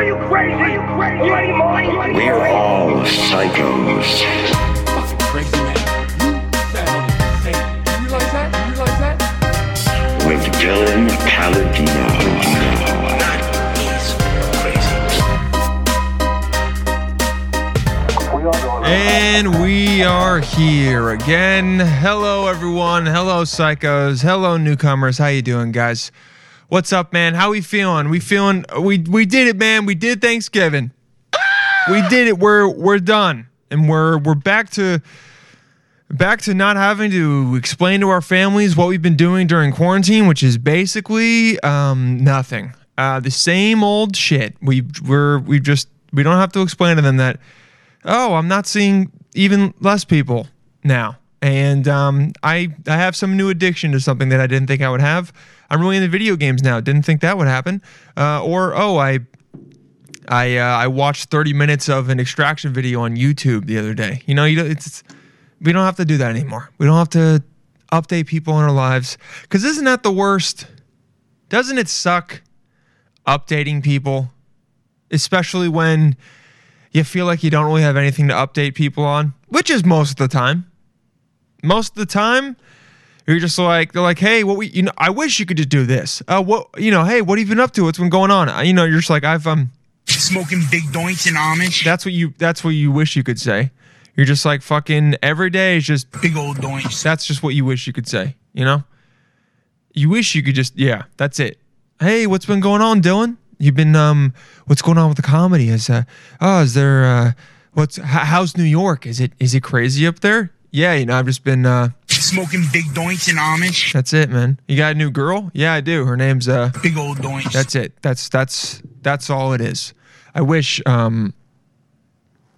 Are you crazy? Are you crazy? You any money? We're all psychos. Fucking crazy man. You sound insane. You realize that? You realize that? With Dylan Palladino. And we are here again. Hello, everyone. Hello, psychos. Hello, newcomers. How you doing, guys? What's up, man? How we feeling? We feeling? We we did it, man. We did Thanksgiving. We did it. We're we're done, and we're we're back to back to not having to explain to our families what we've been doing during quarantine, which is basically um, nothing. Uh, the same old shit. We we're we just we don't have to explain to them that oh, I'm not seeing even less people now. And um, I I have some new addiction to something that I didn't think I would have. I'm really into video games now. Didn't think that would happen. Uh, or oh, I I uh, I watched 30 minutes of an extraction video on YouTube the other day. You know, you don't- it's we don't have to do that anymore. We don't have to update people in our lives because isn't that the worst? Doesn't it suck updating people, especially when you feel like you don't really have anything to update people on, which is most of the time. Most of the time, you're just like they're like, hey, what we you know, I wish you could just do this. Uh, what you know, hey, what have you been up to? What's been going on? Uh, You know, you're just like I've um, smoking big doinks in Amish. that's what you that's what you wish you could say. You're just like fucking every day is just Big old doinks. that's just what you wish you could say. You know, you wish you could just yeah, that's it. Hey, what's been going on, Dylan? You've been um, what's going on with the comedy? Is uh, oh, is there uh, what's h- how's New York? Is it is it crazy up there? Yeah, you know, I've just been uh, Smoking big doinks in Amish. that's it, man. You got a new girl? Yeah, I do. Her name's uh, Big old doinks. that's it. That's that's that's all it is. I wish um,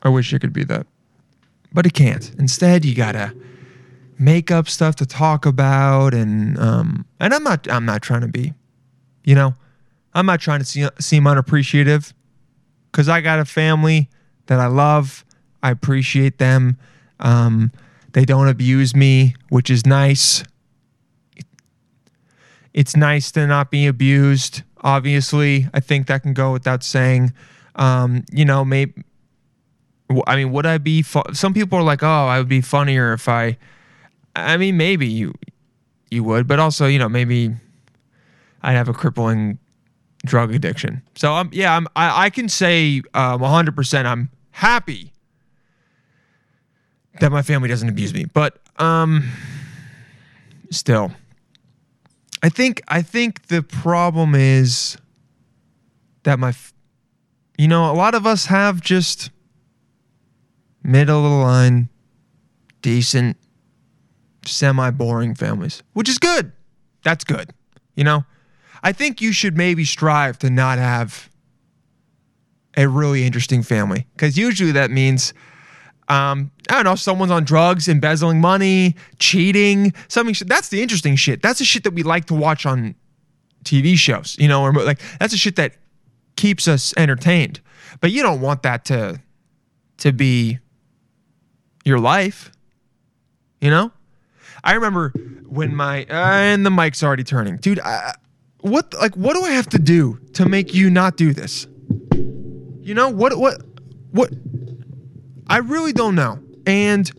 I wish it could be that, but it can't. Instead, you gotta make up stuff to talk about, and um, and I'm not I'm not trying to be, you know, I'm not trying to see, seem unappreciative, because I got a family that I love. I appreciate them. Um, they don't abuse me, which is nice. It's nice to not be abused. Obviously, I think that can go without saying. Um, you know, maybe. I mean, would I be? Fu- Some people are like, "Oh, I would be funnier if I." I mean, maybe you, you would, but also, you know, maybe I'd have a crippling drug addiction. So, um, yeah, I'm. I, I can say, um, 100. percent I'm happy that my family doesn't abuse me, but um, still. I think I think the problem is that my you know, a lot of us have just middle of the line, decent, semi boring families, which is good. That's good. You know, I think you should maybe strive to not have a really interesting family because usually that means um, I don't know, someone's on drugs, embezzling money, cheating, something. That's the interesting shit. That's the shit that we like to watch on TV shows, you know, or like that's the shit that keeps us entertained. But you don't want that to to be your life, you know. I remember when my uh, and the mic's already turning, dude. What like what do I have to do to make you not do this? You know what what what I really don't know. And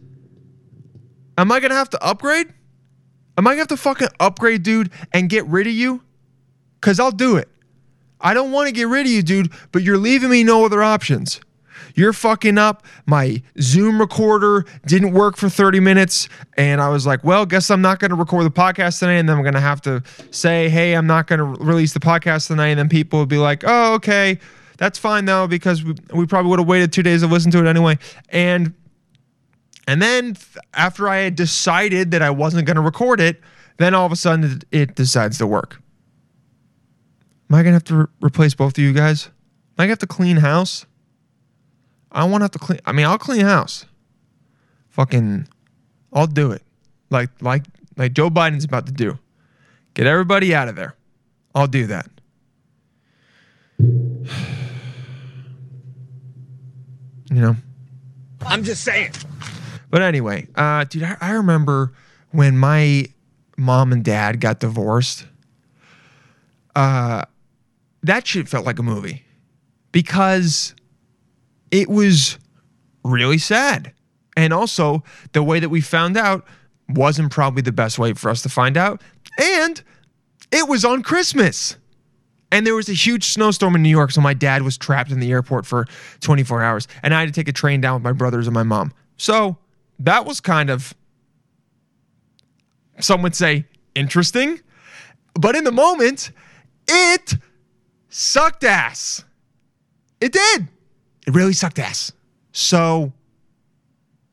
am I gonna have to upgrade? Am I gonna have to fucking upgrade, dude, and get rid of you? Cause I'll do it. I don't want to get rid of you, dude, but you're leaving me no other options. You're fucking up. My Zoom recorder didn't work for 30 minutes. And I was like, well, guess I'm not going to record the podcast tonight. And then I'm going to have to say, hey, I'm not going to release the podcast tonight. And then people will be like, oh, okay. That's fine though, because we, we probably would have waited two days to listen to it anyway. And and then th- after I had decided that I wasn't going to record it, then all of a sudden it, decides to work. Am I going to have to re- replace both of you guys? Am I going to have to clean house? I don't have to clean. I mean, I'll clean house. Fucking, I'll do it. Like, like, like Joe Biden's about to do. Get everybody out of there. I'll do that. You know? I'm just saying. But anyway, uh, dude, I, I remember when my mom and dad got divorced. Uh, that shit felt like a movie, because it was really sad. And also, the way that we found out wasn't probably the best way for us to find out. And it was on Christmas. And there was a huge snowstorm in New York, so my dad was trapped in the airport for 24 hours, and I had to take a train down with my brothers and my mom. So that was kind of, some would say, interesting. But in the moment, it sucked ass. It did. It really sucked ass. So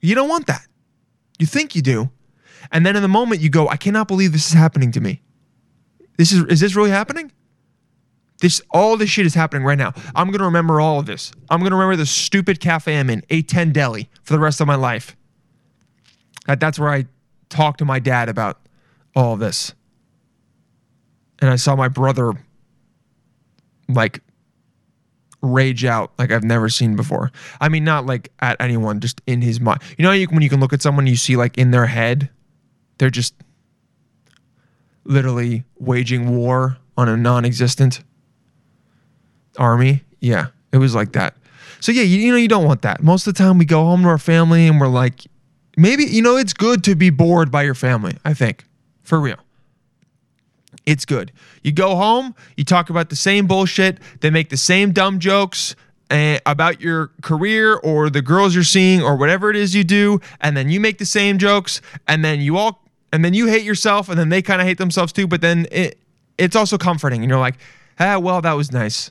you don't want that. You think you do. And then in the moment, you go, I cannot believe this is happening to me. This is, is this really happening? This all this shit is happening right now. I'm gonna remember all of this. I'm gonna remember the stupid cafe I'm in, 810 Deli, for the rest of my life. That, that's where I talked to my dad about all of this. And I saw my brother like rage out like I've never seen before. I mean, not like at anyone, just in his mind. You know, you, when you can look at someone, you see like in their head, they're just literally waging war on a non-existent army. Yeah, it was like that. So yeah, you, you know, you don't want that. Most of the time, we go home to our family and we're like, maybe you know, it's good to be bored by your family. I think, for real. It's good. You go home, you talk about the same bullshit, they make the same dumb jokes eh, about your career or the girls you're seeing or whatever it is you do, and then you make the same jokes, and then you all and then you hate yourself, and then they kind of hate themselves too. But then it it's also comforting, and you're like, ah, well, that was nice.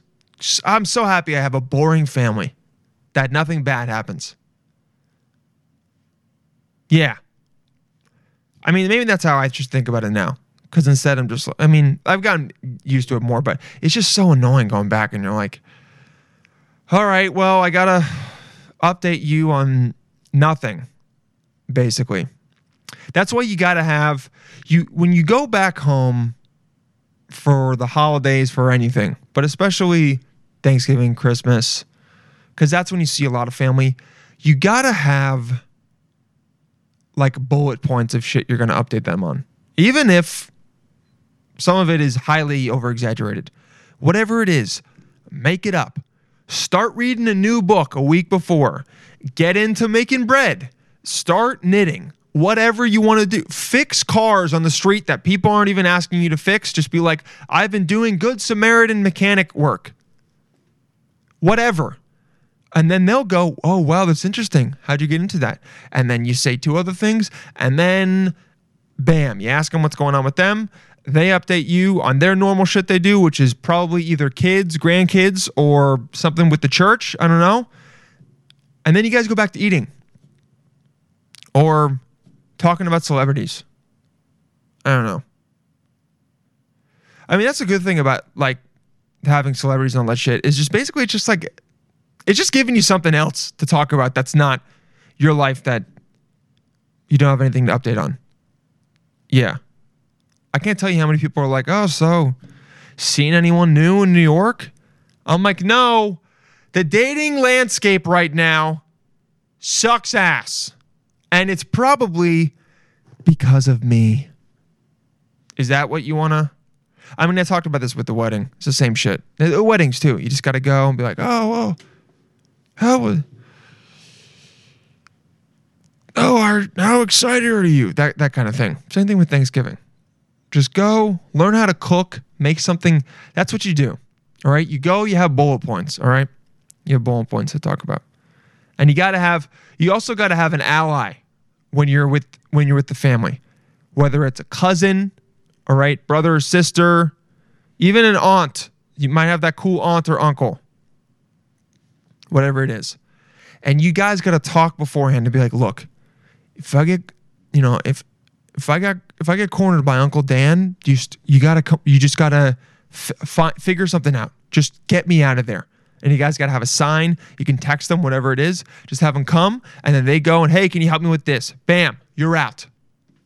I'm so happy I have a boring family that nothing bad happens. Yeah. I mean, maybe that's how I just think about it now. Because instead, I'm just, I mean, I've gotten used to it more, but it's just so annoying going back and you're like, all right, well, I got to update you on nothing, basically. That's why you got to have, you when you go back home for the holidays, for anything, but especially Thanksgiving, Christmas, because that's when you see a lot of family, you got to have like bullet points of shit you're to update them on. Even if some of it is highly over exaggerated. Whatever it is, make it up. Start reading a new book a week before. Get into making bread. Start knitting. Whatever you want to do. Fix cars on the street that people aren't even asking you to fix. Just be like, I've been doing good Samaritan mechanic work. Whatever. And then they'll go, Oh, wow, that's interesting. How'd you get into that? And then you say two other things. And then, bam, you ask them what's going on with them. They update you on their normal shit they do, which is probably either kids, grandkids, or something with the church. I don't know. And then you guys go back to eating or talking about celebrities. I don't know. I mean, that's a good thing about like having celebrities and all that shit is just basically just like it's just giving you something else to talk about that's not your life that you don't have anything to update on. Yeah. I can't tell you how many people are like, oh, so seen anyone new in New York? I'm like, no, the dating landscape right now sucks ass. And it's probably because of me. Is that what you want to? I mean, I talked about this with the wedding. It's the same shit. The weddings, too. You just got to go and be like, oh, well, how was. Oh, how excited are you? That, that kind of thing. Same thing with Thanksgiving. Just go, learn how to cook, make something. That's what you do. All right. You go, you have bullet points. All right. You have bullet points to talk about. And you got to have, you also got to have an ally when you're with, when you're with the family, whether it's a cousin, all right, brother sister, even an aunt. You might have that cool aunt or uncle, whatever it is. And you guys got to talk beforehand to be like, look, if I get, you know, if if I got if I get cornered by Uncle Dan, you just, you gotta you just gotta f- fi- figure something out. Just get me out of there. And you guys gotta have a sign. You can text them, whatever it is. Just have them come, and then they go and hey, can you help me with this? Bam, you're out.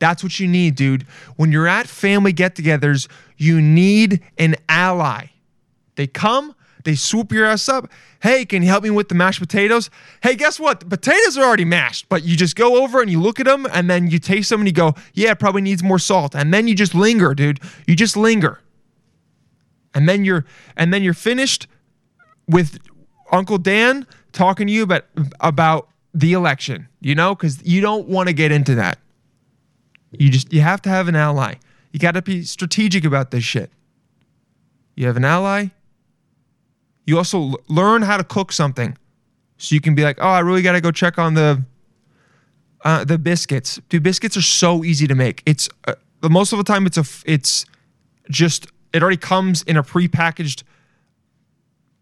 That's what you need, dude. When you're at family get-togethers, you need an ally. They come, they swoop your ass up. Hey, can you help me with the mashed potatoes? Hey, guess what? The potatoes are already mashed, but you just go over and you look at them and then you taste them and you go, yeah, it probably needs more salt. And then you just linger, dude. You just linger. And then you're and then you're finished with Uncle Dan talking to you about about the election, you know, because you don't want to get into that. You just you have to have an ally. You got to be strategic about this shit. You have an ally. You also l- learn how to cook something, so you can be like, oh, I really got to go check on the uh, the biscuits. Dude, biscuits are so easy to make. It's uh, the most of the time it's a it's just it already comes in a prepackaged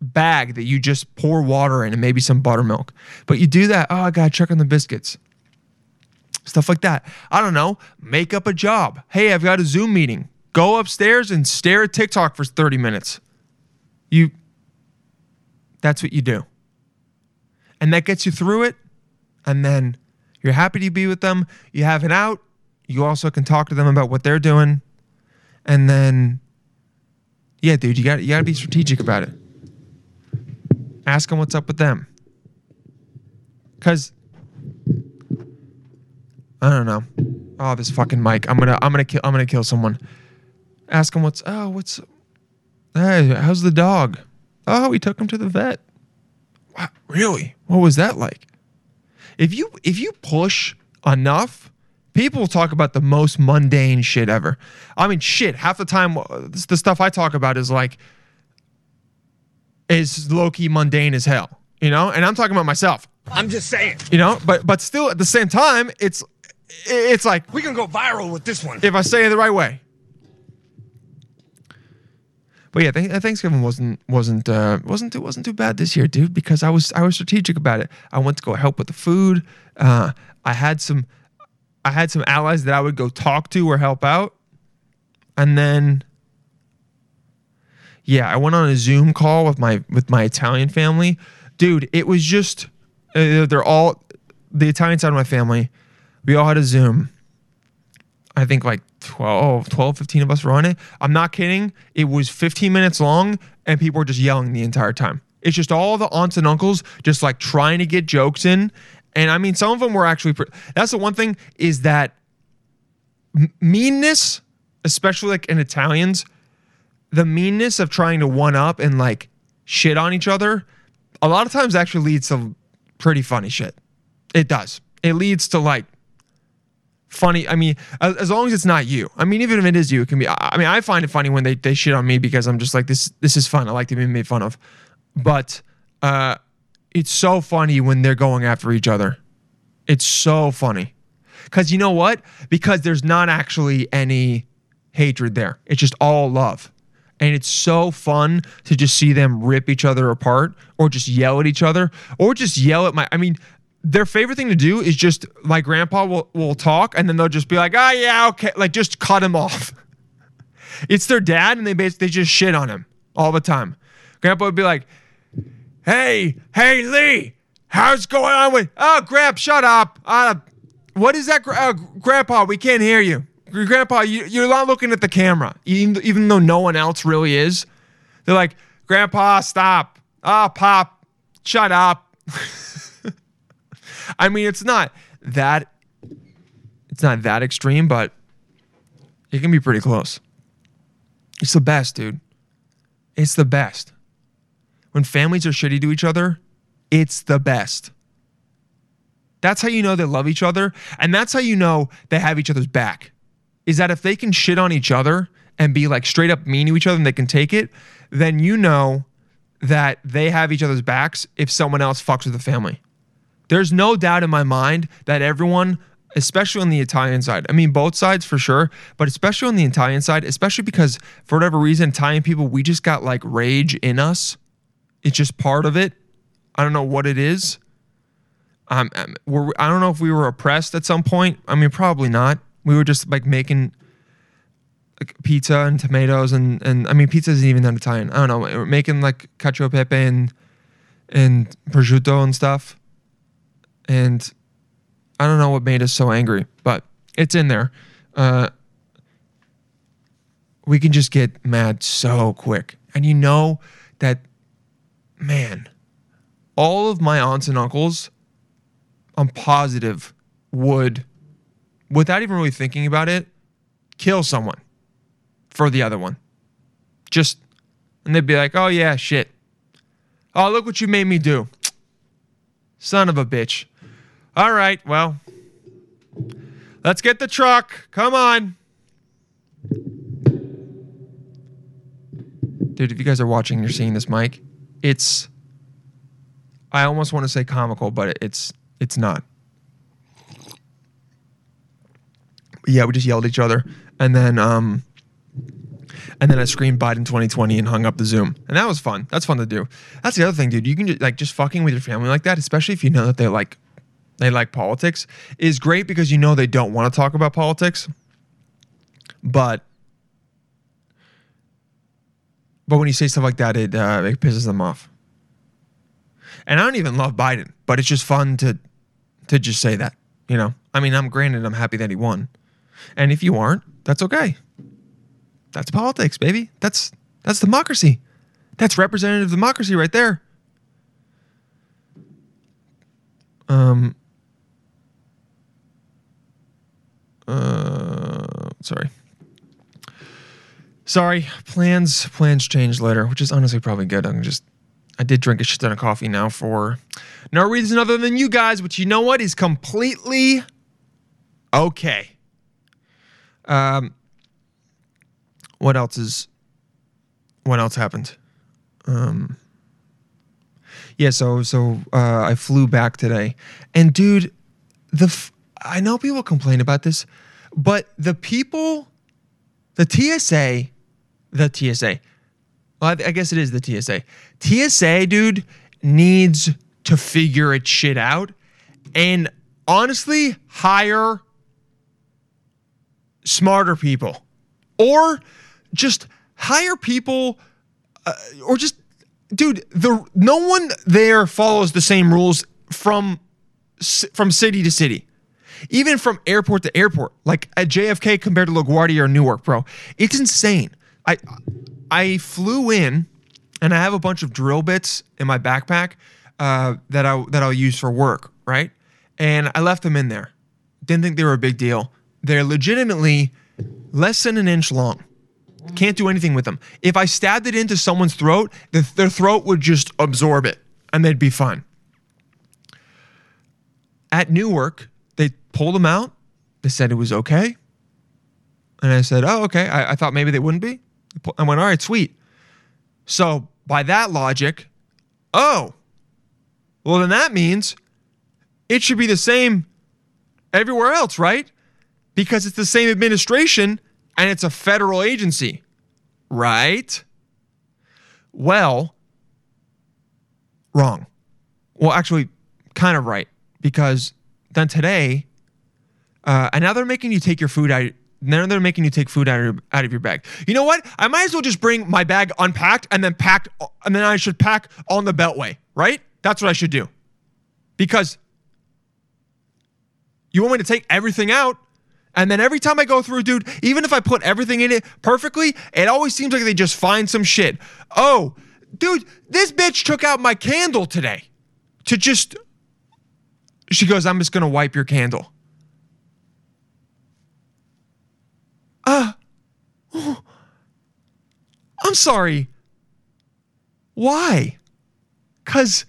bag that you just pour water in and maybe some buttermilk. But you do that, oh, I gotta check on the biscuits. Stuff like that. I don't know. Make up a job. Hey, I've got a Zoom meeting. Go upstairs and stare at TikTok for 30 minutes. You that's what you do. And that gets you through it. And then you're happy to be with them. You have it out. You also can talk to them about what they're doing. And then yeah, dude, you got you got to be strategic about it. Ask them what's up with them. Cuz I don't know. Oh, this fucking mic. I'm going to I'm to kill I'm to kill someone. Ask him what's Oh, what's Hey, how's the dog? Oh, we took him to the vet. Wow, really? What was that like? If you if you push enough, people talk about the most mundane shit ever. I mean, shit. Half the time, uh, the stuff I talk about is like is low key mundane as hell, you know. And I'm talking about myself, I'm just saying. you know. But but still, at the same time, it's it's like We can go viral with this one. if I say it the right way. But yeah, Thanksgiving wasn't wasn't uh, wasn't too, wasn't too bad this year, dude. Because I was I was strategic about it. I went to go help with the food. Uh, I had some I had some allies that I would go talk to or help out, and then yeah, I went on a Zoom call with my with my Italian family, dude. It was just uh, they're all the Italian side of my family. We all had a Zoom. I think like 12, 12, 15 of us were on it. I'm not kidding. It was 15 minutes long and people were just yelling the entire time. It's just all the aunts and uncles just like trying to get jokes in. And I mean, some of them were actually, pre- that's the one thing is that m- meanness, especially like in Italians, the meanness of trying to one up and like shit on each other, a lot of times actually leads to pretty funny shit. It does. It leads to like funny. I mean, as, as long as it's not you. I mean, even if it is you, it can be. I I mean, I find it funny when they they shit on me because I'm just like this. This is fun. I like to be made fun of, but uh, it's so funny when they're going after each other. It's so funny because you know what? Because there's not actually any hatred there. It's just all love. And it's so fun to just see them rip each other apart or just yell at each other or just yell at my I mean their favorite thing to do is just my grandpa will, will talk and then they'll just be like, "Oh yeah, okay." Like just cut him off. it's their dad and they basically just shit on him all the time. Grandpa would be like, "Hey, hey Lee, how's going on with Oh, Grandpa, shut up. Uh what is that, uh, Grandpa? We can't hear you. Grandpa, you, you're not looking at the camera, even, even though no one else really is. They're like, Grandpa, stop. Ah, Pop, shut up. I mean, it's not that, it's not that extreme, but it can be pretty close. It's the best, dude. It's the best. When families are shitty to each other, it's the best. That's how you know they love each other. And that's how you know they have each other's back. Is that if they can shit on each other and be like straight up mean to each other and they can take it, then you know that they have each other's backs if someone else fucks with the family. There's no doubt in my mind that everyone, especially on the Italian side, I mean, both sides for sure, but especially on the Italian side, especially because for whatever reason, Italian people, we just got like rage in us. It's just part of it. I don't know what it is. Um, um, were, I don't know if we were oppressed at some point. I mean, probably not. We were just like making like pizza and tomatoes and and I mean, pizza isn't even that Italian. I don't know. We We're making like cacio e pepe and and prosciutto and stuff. And I don't know what made us so angry, but it's in there. Uh, we can just get mad so quick, and you know that, man. All of my aunts and uncles I'm positive would, without even really thinking about it, kill someone for the other one. Just, and they'd be like, oh yeah, shit. Oh, look what you made me do. Son of a bitch. All right, well, let's get the truck. Come on. Dude, if you guys are watching, you're seeing this mic. It's I almost want to say comical, but it's it's not. Yeah, we just yelled at each other, and then um, and then I screamed Biden 2020 and hung up the Zoom, and that was fun. That's fun to do. That's the other thing, dude. You can just like just fucking with your family like that, especially if you know that they like they like politics, is great because you know they don't want to talk about politics, but but when you say stuff like that, it uh, it pisses them off. And I don't even love Biden, but it's just fun to to just say that. You know, I mean, I'm granted, I'm happy that he won, and if you aren't, that's okay. That's politics, baby. That's that's democracy. That's representative democracy right there. Um. Uh, sorry. Sorry, plans plans change later, which is honestly probably good. I'm just I did drink a shit ton of coffee now for no reason other than you guys, which you know what is completely okay. Um, what else is what else happened? Um, yeah, so so uh, I flew back today, and dude, the f- I know people complain about this, but the people, the TSA, the TSA. Well, I, guess it is the TSA. TSA, dude, needs to figure its shit out, and honestly, hire smarter people, or just hire people, uh, or just dude, the no one there follows the same rules from from city to city. Even from airport to airport, like at JFK compared to LaGuardia or Newark, bro, it's insane. I I flew in, and I have a bunch of drill bits in my backpack uh, that I that I'll use for work, right? And I left them in there. Didn't think they were a big deal. They're legitimately less than an inch long. Can't do anything with them. If I stabbed it into someone's throat, the, their throat would just absorb it and they'd be fine. At Newark, pulled them out. They said it was okay. And I said, oh, okay. I, I thought maybe they wouldn't be. I went, all right, sweet. So by that logic, oh, well, then that means it should be the same everywhere else, right? Because it's the same administration and it's a federal agency, right? Well, wrong. Well, actually, kind of right because then today, uh, and now they're making you take your food out. Now they're making you take food out of, your, out of your bag. You know what? I might as well just bring my bag unpacked and then packed, and then I should pack on the beltway, right? That's what I should do. Because you want me to take everything out, and then every time I go through, dude, even if I put everything in it perfectly, it always seems like they just find some shit. Oh, dude, this bitch took out my candle today to just. She goes, I'm just going to wipe your candle. Uh, oh, I'm sorry. Why? Because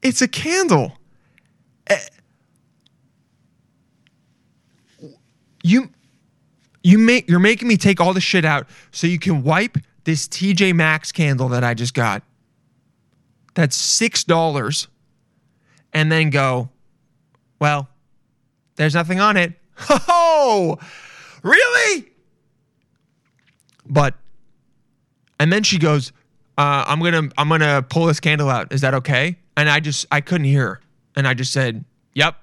it's a candle. Eh, you you make you're making me take all the shit out so you can wipe this TJ Maxx candle that I just got. That's six dollars, and then go. Well, there's nothing on it. Oh, really? But, and then she goes, uh, "I'm gonna I'm gonna pull this candle out. Is that okay?" And I just I couldn't hear her, and I just said, "Yep."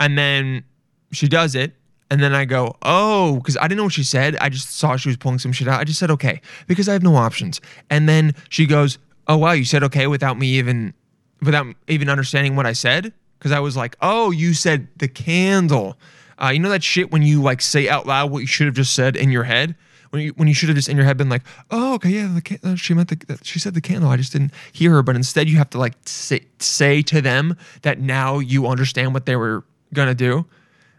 And then she does it, and then I go, oh, because I didn't know what she said. I just saw she was pulling some shit out. I just said, okay, because I have no options. And then she goes, oh, wow, you said okay without me even, without even understanding what I said? Because I was like, oh, you said the candle. Uh, you know that shit when you like say out loud what you should have just said in your head? When you, when you should have just in your head been like, oh, okay, yeah, the uh, she meant the, she said the candle. I just didn't hear her. But instead, you have to like say, say to them that now you understand what they were gonna do.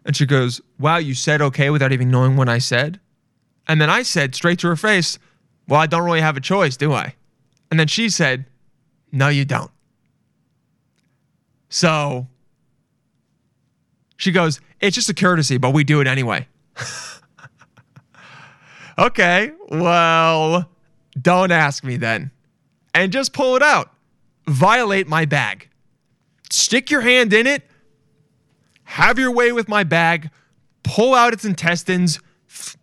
And she goes, Wow, you said okay without even knowing what I said? And then I said straight to her face, Well, I don't really have a choice, do I? And then she said, No, you don't. So she goes, It's just a courtesy, but we do it anyway. okay, well, don't ask me then. And just pull it out. Violate my bag. Stick your hand in it. Have your way with my bag. Pull out its intestines. F-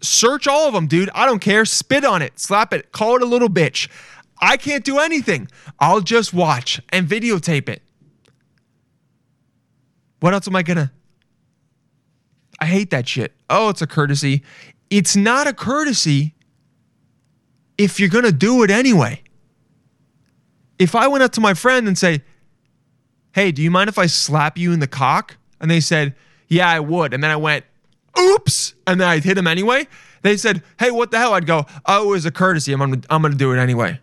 search all of them, dude. I don't care. Spit on it. Slap it. Call it a little bitch. I can't do anything. I'll just watch and videotape it. What else am I gonna? I hate that shit. Oh, it's a courtesy. It's not a courtesy if you're gonna do it anyway. If I went up to my friend and say, "Hey, do you mind if I slap you in the cock?" and they said, "Yeah, I would," and then I went, "Oops," and then I'd hit him anyway. They said, "Hey, what the hell?" I'd go, "Oh, it was a courtesy. I'm gonna, I'm gonna do it anyway."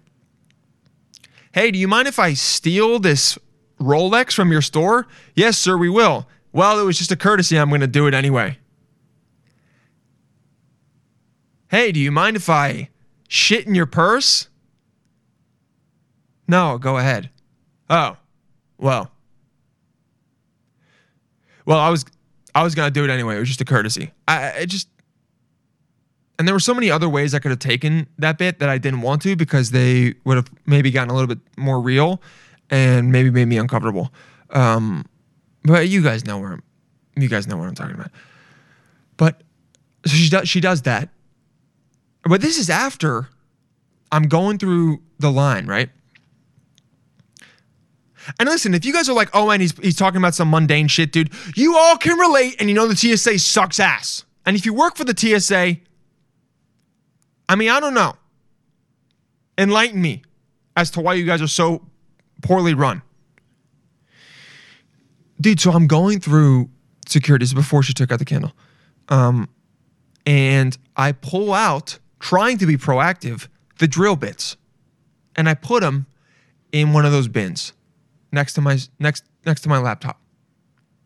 Hey, do you mind if I steal this Rolex from your store? Yes, sir, we will. Well, it was just a courtesy. I'm going to do it anyway. Hey, do you mind if I shit in your purse? No, go ahead. Oh, well. Well, I was I was gonna do it anyway. It was just a courtesy. I, I just and there were so many other ways I could have taken that bit that I didn't want to because they would have maybe gotten a little bit more real and maybe made me uncomfortable. Um, but you guys know where I'm, you guys know what I'm talking about. But so she does she does that. But this is after I'm going through the line, right? And listen, if you guys are like, oh man, he's he's talking about some mundane shit, dude, you all can relate, and you know the TSA sucks ass. And if you work for the TSA, I mean, I don't know. Enlighten me as to why you guys are so poorly run. Dude, so I'm going through security. This is before she took out the candle. Um, and I pull out, trying to be proactive, the drill bits. And I put them in one of those bins next to my next next to my laptop.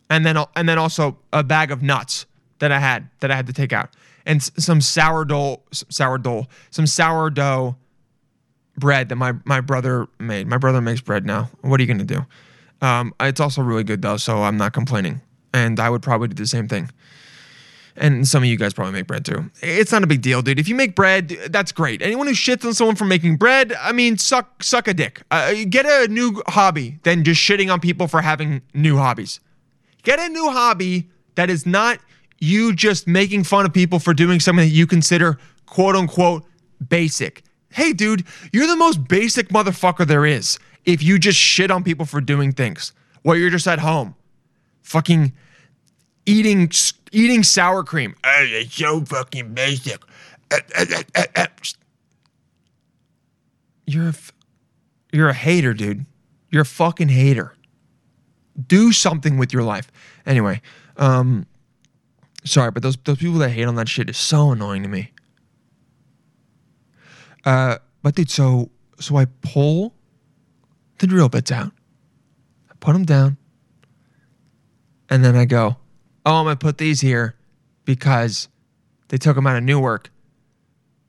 And then and then also a bag of nuts that I had that I had to take out and some sourdough, sourdough, some sourdough bread that my my brother made. My brother makes bread now. What are you gonna do? Um, it's also really good though, so I'm not complaining. And I would probably do the same thing. And some of you guys probably make bread too. It's not a big deal, dude. If you make bread, that's great. Anyone who shits on someone for making bread, I mean, suck suck a dick. Uh, get a new hobby than just shitting on people for having new hobbies. Get a new hobby that is not you just making fun of people for doing something that you consider quote unquote basic. Hey, dude, you're the most basic motherfucker there is if you just shit on people for doing things while you're just at home. Fucking eating eating sour cream. Oh, it's so fucking basic. Uh, uh, uh, uh, uh. You're a, you're a hater, dude. You're a fucking hater. Do something with your life. Anyway, um, sorry, but those those people that hate on that shit is so annoying to me. Uh, but dude, so so I pull the drill bits out, I put them down, and then I go, oh, I'm gonna put these here because they took them out of Newark,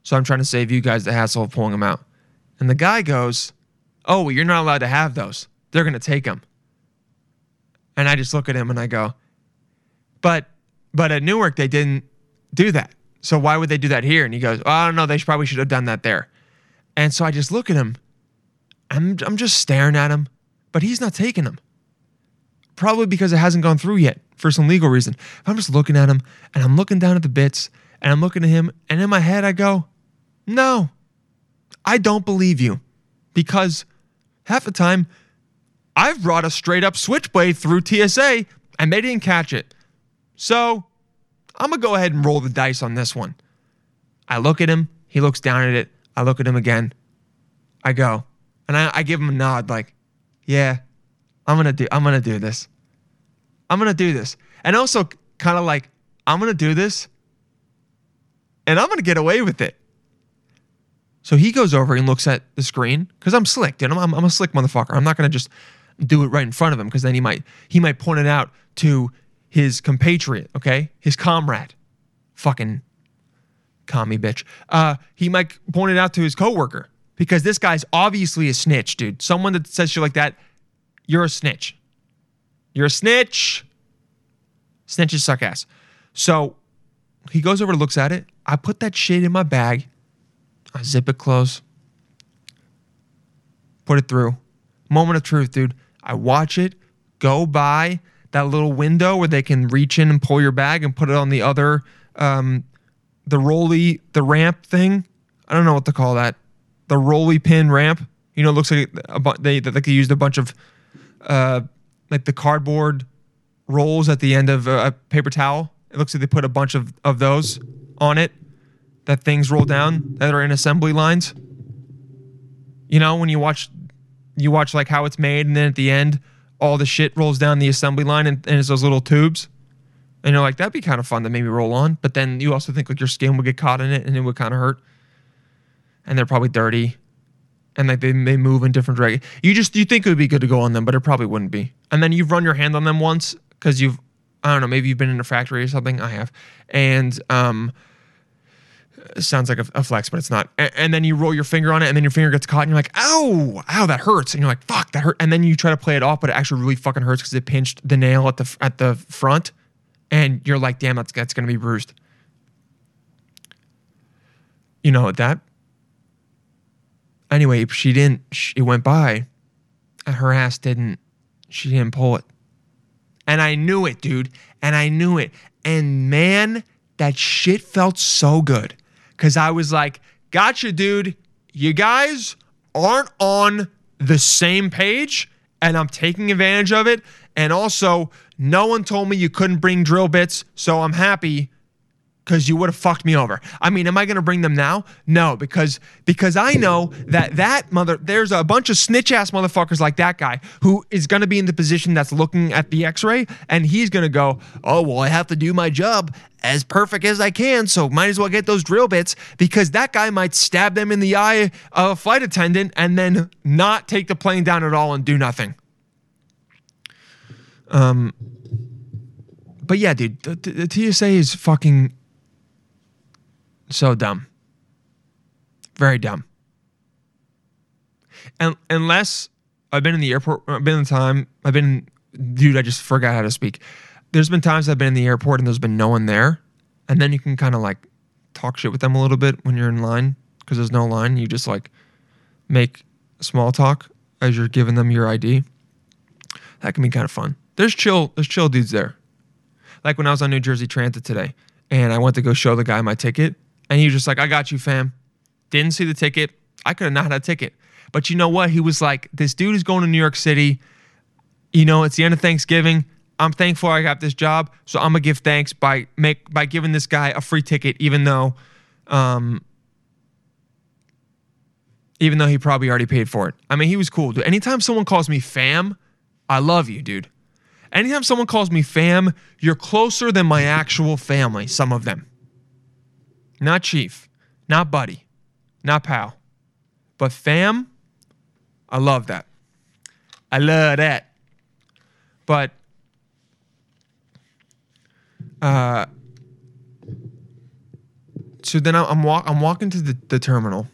so I'm trying to save you guys the hassle of pulling them out. And the guy goes, oh, well, you're not allowed to have those. They're gonna take them. And I just look at him and I go, but but at Newark they didn't do that. So why would they do that here? And he goes, oh, I don't know. They should, probably should have done that there. And so I just look at him. I'm I'm just staring at him, but he's not taking them. Probably because it hasn't gone through yet for some legal reason. I'm just looking at him and I'm looking down at the bits and I'm looking at him and in my head I go, no, I don't believe you because half the time I've brought a straight up switchblade through TSA and they didn't catch it. So I'm gonna go ahead and roll the dice on this one. I look at him, he looks down at it, I look at him again. I go, and I, I give him a nod, like, yeah, I'm gonna do I'm gonna do this. I'm gonna do this. And also kind of like, I'm gonna do this and I'm gonna get away with it. So he goes over and looks at the screen because I'm slick, dude. I'm, I'm, I'm a slick motherfucker. I'm not gonna just do it right in front of him because then he might he might point it out to his compatriot, okay, his comrade, fucking commie bitch. Uh, he might point it out to his coworker, because this guy's obviously a snitch, dude. Someone that says shit like that, you're a snitch. You're a snitch. Snitches suck ass. So he goes over, looks at it. I put that shit in my bag. I zip it close. Put it through. Moment of truth, dude. I watch it go by that little window where they can reach in and pull your bag and put it on the other, um, the rolly, the ramp thing. I don't know what to call that. The rolly pin ramp. You know, it looks like a bu- they like they used a bunch of, uh, like the cardboard rolls at the end of a, a paper towel. It looks like they put a bunch of of those on it. That things roll down that are in assembly lines. You know, when you watch you watch like how it's made, and then at the end, all the shit rolls down the assembly line and, and it's those little tubes. And you're like, that'd be kind of fun to maybe roll on. But then you also think like your skin would get caught in it and it would kind of hurt. And they're probably dirty. And like they may move in different directions. You just you think it would be good to go on them, but it probably wouldn't be. And then you've run your hand on them once because you've I don't know, maybe you've been in a factory or something. I have. And um sounds like a, a flex, but it's not. And, then you roll your finger on it, and then your finger gets caught, and you're like, "Ow, ow, that hurts!" And you're like, "Fuck, that hurt!" And then you try to play it off, but it actually really fucking hurts because it pinched the nail at the at the front, and you're like, "Damn, that's that's gonna be bruised." You know that. Anyway, she didn't. She, it went by, and her ass didn't. She didn't pull it. And I knew it, dude. And I knew it. And man, that shit felt so good. Cause I was like, gotcha, dude. You guys aren't on the same page, and I'm taking advantage of it. And also, no one told me you couldn't bring drill bits, so I'm happy because you would have fucked me over. I mean, am I going to bring them now? No, because because I know that that mother there's a bunch of snitch ass motherfuckers like that guy who is going to be in the position that's looking at the X-ray and he's going to go, "Oh, well, I have to do my job as perfect as I can, so might as well get those drill bits because that guy might stab them in the eye of a flight attendant and then not take the plane down at all and do nothing." Um but yeah, dude, the, the, the TSA is fucking so dumb. Very dumb. And unless I've been in the airport, I've been in the time, I've been, dude, I just forgot how to speak. There's been times I've been in the airport and there's been no one there. And then you can kind of like talk shit with them a little bit when you're in line because there's no line. You just like make small talk as you're giving them your ID. That can be kind of fun. There's chill, there's chill dudes there. Like when I was on New Jersey Transit today and I went to go show the guy my ticket and he was just like, I got you, fam. Didn't see the ticket. I could have not had a ticket. But you know what? He was like, this dude is going to New York City. You know, it's the end of Thanksgiving. I'm thankful I got this job, so I'm gonna give thanks by make by giving this guy a free ticket, even though, um, even though he probably already paid for it. I mean, he was cool, dude. Anytime someone calls me fam, I love you, dude. Anytime someone calls me fam, you're closer than my actual family. Some of them, not chief, not buddy, not pal, but fam. I love that. I love that. But uh so then I'm walk, I'm walking to the, the terminal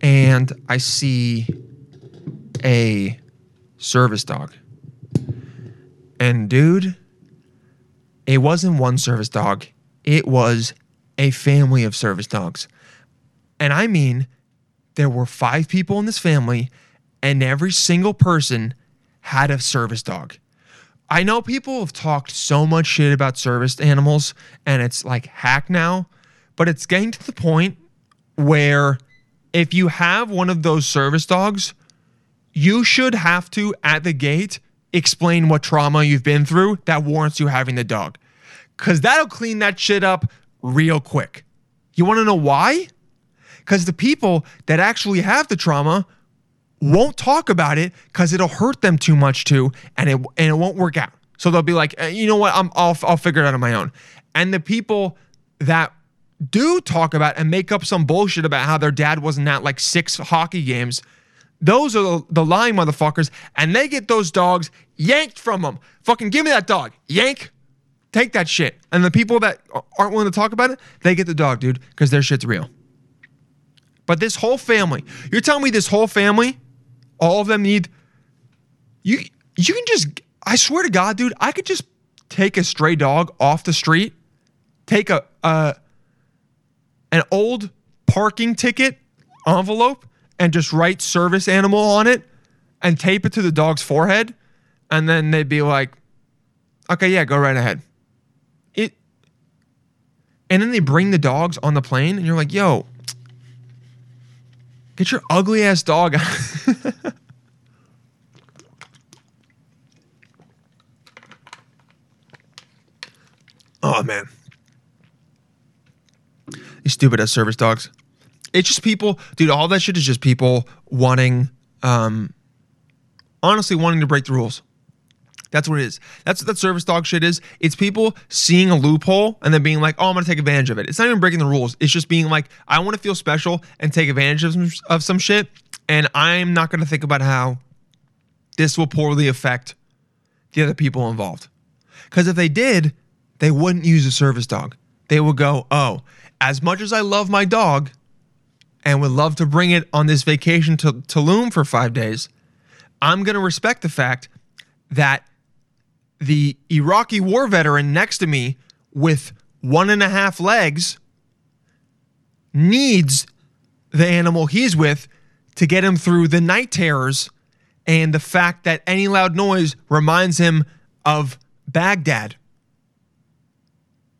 and I see a service dog. And dude, it wasn't one service dog. It was a family of service dogs. And I mean, there were five people in this family, and every single person had a service dog. I know people have talked so much shit about service animals, and it's like hack now, but it's getting to the point where if you have one of those service dogs, you should have to, at the gate, explain what trauma you've been through that warrants you having the dog. Because that'll clean that shit up real quick. You want to know why? Because the people that actually have the trauma won't talk about it because it'll hurt them too much too, and it and it won't work out. So they'll be like, "Eh, you know what, I'm I'll I'll figure it out on my own. And the people that do talk about and make up some bullshit about how their dad wasn't at like six hockey games, those are the, the lying motherfuckers, and they get those dogs yanked from them. Fucking give me that dog, yank. Take that shit. And the people that aren't willing to talk about it, they get the dog, dude, because their shit's real. But this whole family, you're telling me this whole family, all of them need you you can just I swear to God, dude, I could just take a stray dog off the street, take a uh an old parking ticket envelope and just write service animal on it and tape it to the dog's forehead and then they'd be like okay, yeah, go right ahead. And then they bring the dogs on the plane and you're like, "Yo, get your ugly ass dog out." Oh man. These stupid ass service dogs. It's just people, dude, all that shit is just people wanting um honestly wanting to break the rules. That's what it is. That's what that service dog shit is. It's people seeing a loophole and then being like, "Oh, I'm gonna take advantage of it." It's not even breaking the rules. It's just being like, "I want to feel special and take advantage of some, of some shit," and I'm not gonna think about how this will poorly affect the other people involved. Because if they did, they wouldn't use a service dog. They would go, "Oh, as much as I love my dog, and would love to bring it on this vacation to Tulum for five days, I'm gonna respect the fact that." The Iraqi war veteran next to me with one and a half legs needs the animal he's with to get him through the night terrors and the fact that any loud noise reminds him of Baghdad.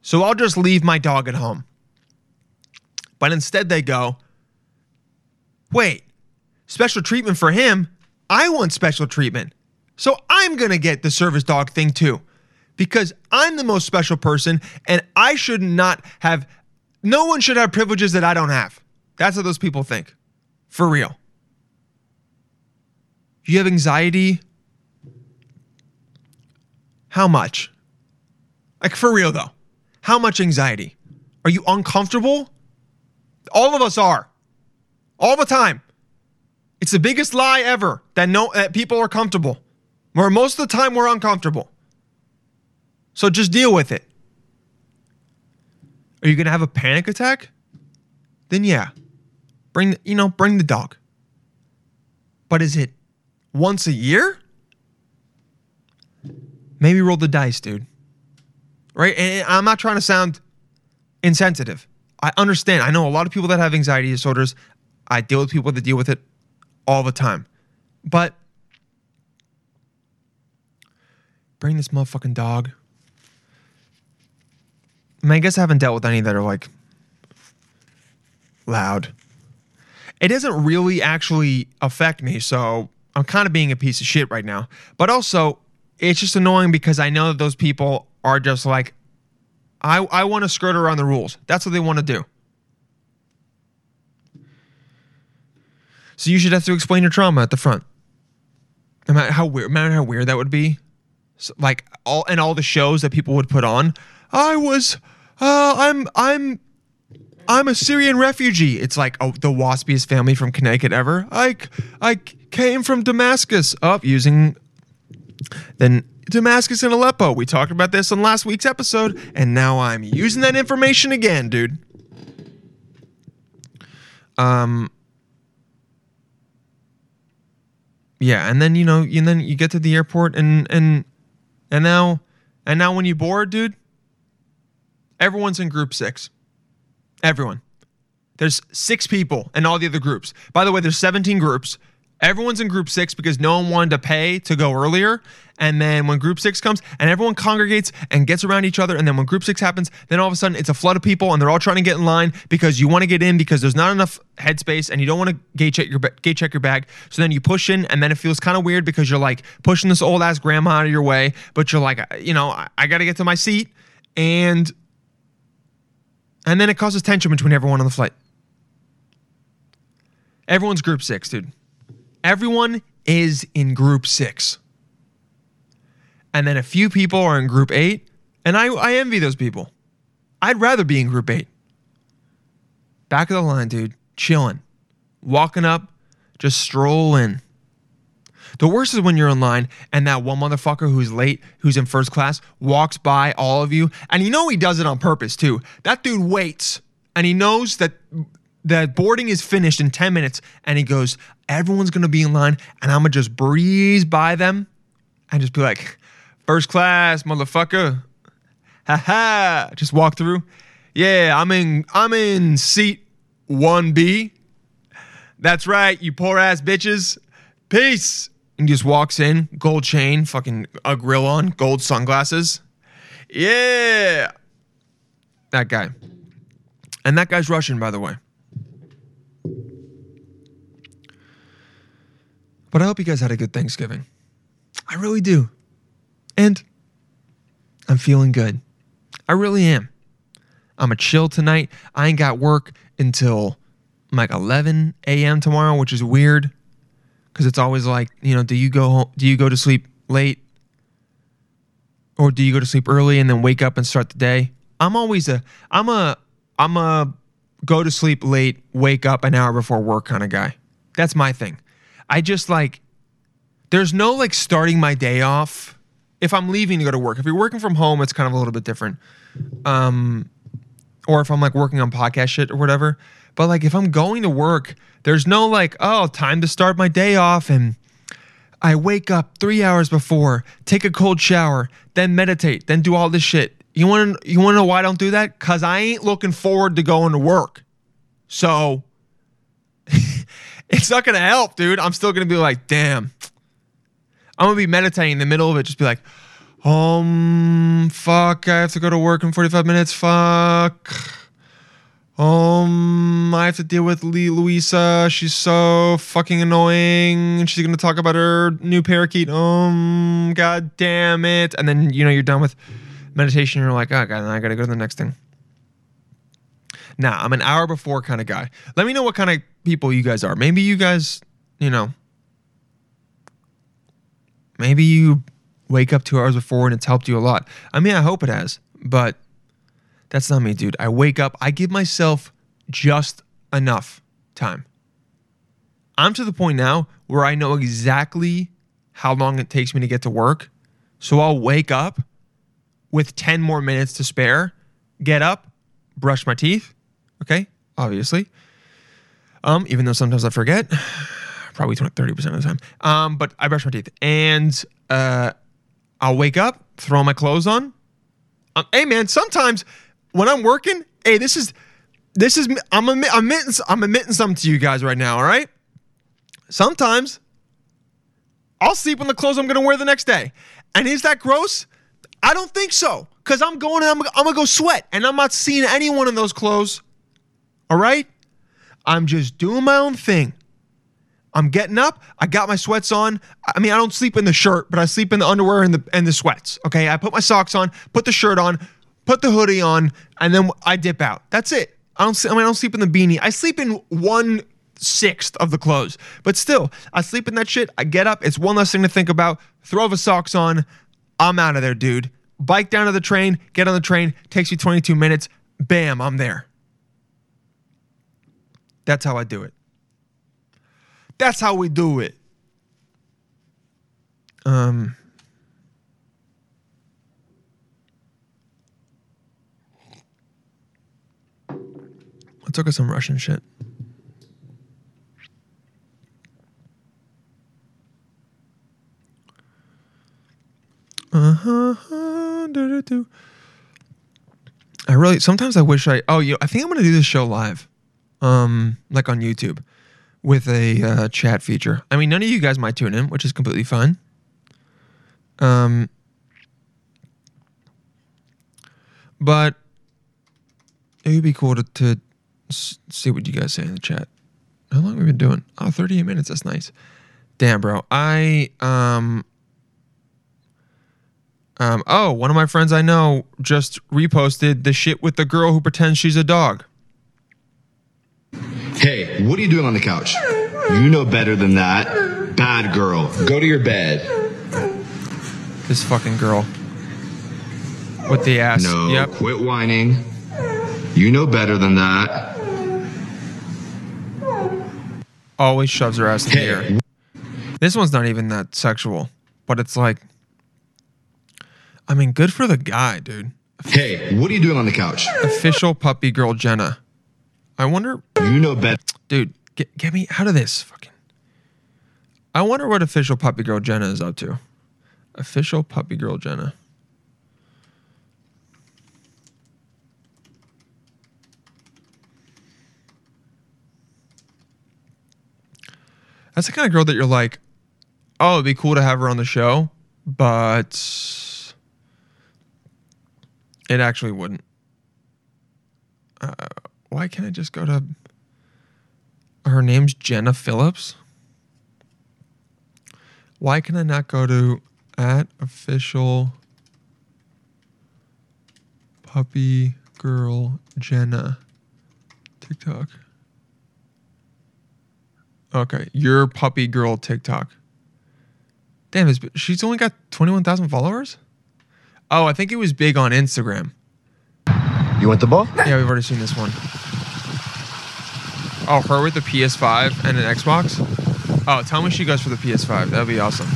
So I'll just leave my dog at home. But instead, they go, wait, special treatment for him? I want special treatment. So I'm going to get the service dog thing too because I'm the most special person and I should not have, no one should have privileges that I don't have. That's what those people think. For real. You have anxiety? How much? Like, for real though. How much anxiety? Are you uncomfortable? All of us are. All the time. It's the biggest lie ever that no that people are comfortable. Where most of the time we're uncomfortable. So just deal with it. Are you going to have a panic attack? Then yeah. Bring the, you know, bring the dog. But is it once a year? Maybe roll the dice, dude. Right? And I'm not trying to sound insensitive. I understand. I know a lot of people that have anxiety disorders. I deal with people that deal with it all the time. But bring this motherfucking dog. I mean, I guess I haven't dealt with any that are like loud. It doesn't really actually affect me, so I'm kind of being a piece of shit right now. But also, it's just annoying because I know that those people are just like, I, I want to skirt around the rules. That's what they want to do. So you should have to explain your trauma at the front. No matter how weird, no matter how weird that would be, like all and all the shows that people would put on. I was, uh, I'm, I'm, I'm a Syrian refugee. It's like oh, the waspiest family from Connecticut ever. I, I came from Damascus up using then Damascus and Aleppo. We talked about this on last week's episode, and now I'm using that information again, dude. Um. Yeah, and then you know, and then you get to the airport, and and and now, and now when you board, dude, everyone's in group six. Everyone. There's six people in all the other groups. By the way, there's 17 groups. Everyone's in group six because no one wanted to pay to go earlier. And then when group six comes and everyone congregates and gets around each other, and then when group six happens, then all of a sudden it's a flood of people and they're all trying to get in line because you want to get in because there's not enough headspace and you don't want to gate check your gate check your bag. So then you push in and then it feels kind of weird because you're like pushing this old ass grandma out of your way, but you're like, you know, I, I got to get to my seat and and then it causes tension between everyone on the flight. Everyone's group six, dude. Everyone is in group six. And then a few people are in group eight. And I, I envy those people. I'd rather be in group eight. Back of the line, dude. Chilling. Walking up, just strolling. The worst is when you're in line and that one motherfucker who's late, who's in first class, walks by all of you. And you know he does it on purpose too. That dude waits and he knows that the boarding is finished in 10 minutes and he goes everyone's gonna be in line and i'm gonna just breeze by them and just be like first class motherfucker. Ha ha just walk through. Yeah i'm in i'm in seat 1b that's right you poor ass bitches. Peace. And just walks in gold chain fucking a grill on gold sunglasses. Yeah. That guy. And that guy's russian by the way But I hope you guys had a good Thanksgiving. I really do. And I'm feeling good. I really am. I'm a chill tonight. I ain't got work until like 11 a.m. tomorrow, which is weird because it's always like, you know, do you go home, do you go to sleep late or do you go to sleep early and then wake up and start the day? I'm always a I'm a I'm a go to sleep late, wake up an hour before work kind of guy. That's my thing. I just like there's no like starting my day off if I'm leaving to go to work. If you're working from home, it's kind of a little bit different. Um or if I'm like working on podcast shit or whatever. But like if I'm going to work, there's no like, oh, time to start my day off and I wake up 3 hours before, take a cold shower, then meditate, then do all this shit. You want to you want to know why I don't do that? Cuz I ain't looking forward to going to work. So it's not gonna help, dude. I'm still gonna be like, damn. I'm gonna be meditating in the middle of it, just be like, um, fuck, I have to go to work in 45 minutes. Fuck. Um, I have to deal with Lee Louisa. She's so fucking annoying. She's gonna talk about her new parakeet. Um, god damn it. And then you know you're done with meditation. You're like, oh god, I gotta go to the next thing. Nah, I'm an hour before kind of guy. Let me know what kind of people you guys are. Maybe you guys, you know, maybe you wake up two hours before and it's helped you a lot. I mean, I hope it has, but that's not me, dude. I wake up, I give myself just enough time. I'm to the point now where I know exactly how long it takes me to get to work. So I'll wake up with 10 more minutes to spare, get up, brush my teeth, okay? Obviously. Um, even though sometimes I forget, probably 20, 30% of the time. Um, but I brush my teeth and uh, I'll wake up, throw my clothes on. Um, hey man, sometimes when I'm working, hey, this is this is I'm admi- I'm admitting I'm admitting something to you guys right now. All right. Sometimes I'll sleep in the clothes I'm gonna wear the next day, and is that gross? I don't think so, cause I'm going and I'm, I'm gonna go sweat, and I'm not seeing anyone in those clothes. All right. I'm just doing my own thing. I'm getting up. I got my sweats on. I mean, I don't sleep in the shirt, but I sleep in the underwear and the and the sweats. Okay, I put my socks on, put the shirt on, put the hoodie on, and then I dip out. That's it. I don't. I mean, I don't sleep in the beanie. I sleep in one sixth of the clothes, but still, I sleep in that shit. I get up. It's one less thing to think about. Throw the socks on. I'm out of there, dude. Bike down to the train. Get on the train. Takes you 22 minutes. Bam, I'm there. That's how I do it. That's how we do it. Um Let's look at some Russian shit. Uh-huh. I really sometimes I wish I oh you I think I'm gonna do this show live. Um like on YouTube with a uh, chat feature. I mean, none of you guys might tune in, which is completely fine. Um, but it would be cool to, to see what you guys say in the chat. How long have we been doing? Oh, 38 minutes. That's nice. Damn, bro. I um um oh, one of my friends I know just reposted the shit with the girl who pretends she's a dog. Hey, what are you doing on the couch? You know better than that. Bad girl. Go to your bed. This fucking girl with the ass. No, Yep. quit whining. You know better than that. always shoves her ass in the air. This one's not even that sexual, but it's like, I mean, good for the guy, dude. Hey, what are you doing on the couch? Official puppy girl Jenna. I wonder, You know better. dude, get, get me out of this fucking. I wonder what official puppy girl Jenna is up to. Official puppy girl Jenna. That's the kind of girl that you're like, oh, it'd be cool to have her on the show, but it actually wouldn't. Uh, why can't I just go to her name's Jenna Phillips? Why can I not go to at official puppy girl Jenna TikTok? Okay, your puppy girl TikTok. Damn, she's only got 21,000 followers? Oh, I think it was big on Instagram. You want the ball? Yeah, we've already seen this one. Oh, her with the PS5 and an Xbox? Oh, tell me she goes for the PS5. That'd be awesome.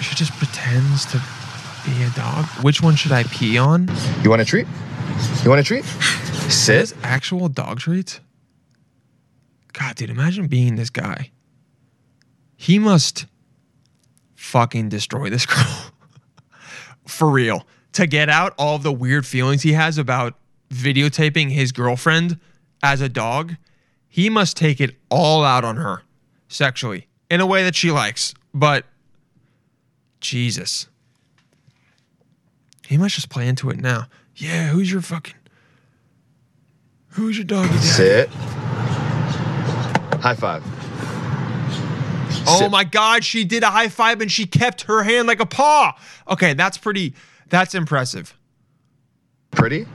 She just pretends to be a dog. Which one should I pee on? You want a treat? You want a treat? Says actual dog treats? God, dude, imagine being this guy. He must fucking destroy this girl. For real. To get out all of the weird feelings he has about videotaping his girlfriend as a dog, he must take it all out on her sexually in a way that she likes. But Jesus. He must just play into it now. Yeah, who's your fucking Who's your doggy? Sit. High five. Oh my God, she did a high five and she kept her hand like a paw. Okay, that's pretty, that's impressive. Pretty.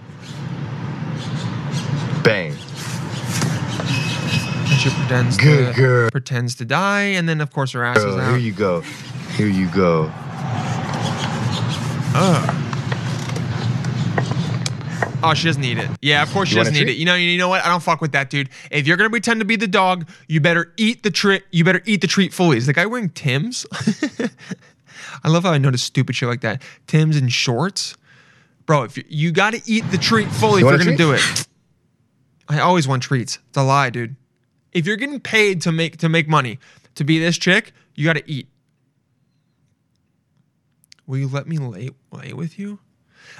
Bang. And she pretends Good to, girl. pretends to die, and then of course her ass is out. here you go. Here you go. Oh, she doesn't need it. Yeah, of course she You doesn't need treat? it. You know, you know what? I don't fuck with that, dude. If you're gonna pretend to be the dog, you better eat the treat. You better eat the treat fully. Is the guy wearing Timbs? I love how I notice stupid shit like that. Timbs and shorts, bro. If you, you got to eat the treat fully, you if you're gonna treat? do it. I always want treats. It's a lie, dude. If you're getting paid to make to make money to be this chick, you got to eat. Will you let me lay lay with you?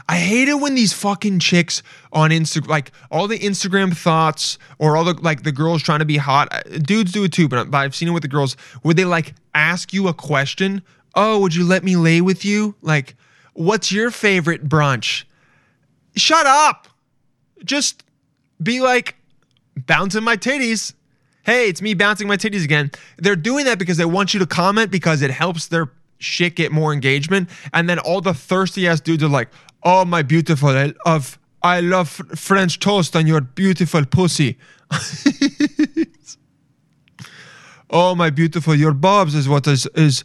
I hate it when these fucking chicks on Instagram, like all the Instagram thoughts or all the like the girls trying to be hot. uh, Dudes do it too, but, but I've seen it with the girls where they like ask you a question. Oh, would you let me lay with you? Like, what's your favorite brunch? Shut up. Just be like bouncing my titties. Hey, it's me bouncing my titties again. They're doing that because they want you to comment because it helps their shit get more engagement. And then all the thirsty ass dudes are like, "Oh my beautiful, I love, I love French toast on your beautiful pussy." oh my beautiful, your bobs is what is is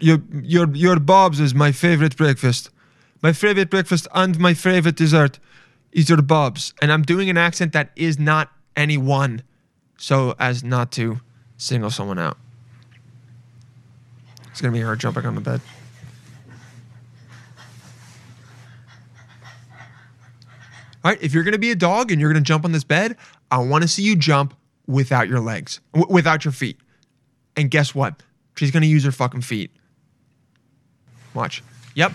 your your your bobs is my favorite breakfast. My favorite breakfast and my favorite dessert is your bobs. And I'm doing an accent that is not any one, so as not to single someone out. It's gonna be her jumping on the bed. Right, if you're gonna be a dog and you're gonna jump on this bed, I want to see you jump without your legs, w- without your feet. And guess what? She's gonna use her fucking feet. Watch. Yep.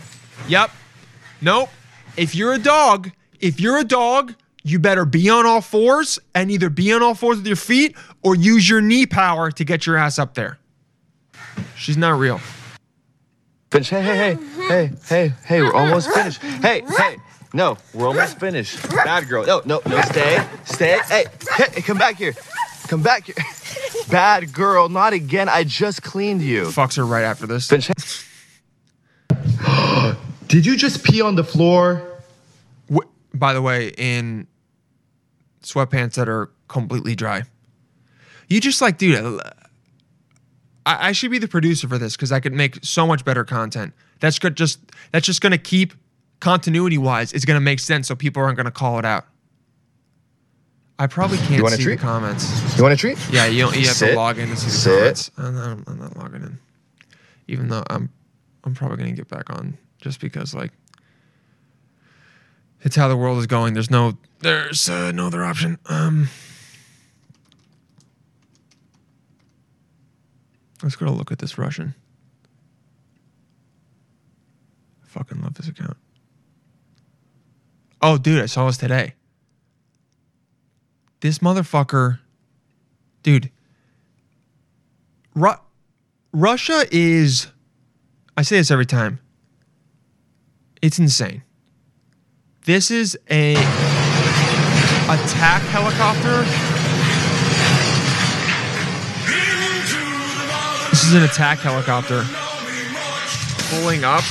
Yep. Nope. If you're a dog, if you're a dog, you better be on all fours and either be on all fours with your feet or use your knee power to get your ass up there. She's not real. Finish. Hey, hey, hey, hey, hey, hey, we're almost finished. Hey, hey, no, we're almost finished. Bad girl. No, no, no, stay, stay. Hey, hey, come back here. Come back here. Bad girl, not again. I just cleaned you. Fucks her right after this. Did you just pee on the floor? Wh- by the way, in sweatpants that are completely dry. You just like, dude, I, I should be the producer for this because I could make so much better content. That's good. Just that's just gonna keep continuity wise. It's gonna make sense, so people aren't gonna call it out. I probably can't want a see the comments. You want a treat? Yeah, you, don't- you have to log in to see the Sit. comments. I'm not, I'm not logging in, even though I'm I'm probably gonna get back on just because like it's how the world is going. There's no there's uh, no other option. Um, let's go to look at this Russian. I fucking love this account. Oh, dude, I saw this today. This motherfucker, dude. Ru- Russia is. I say this every time. It's insane. This is a attack helicopter. This is an attack helicopter pulling up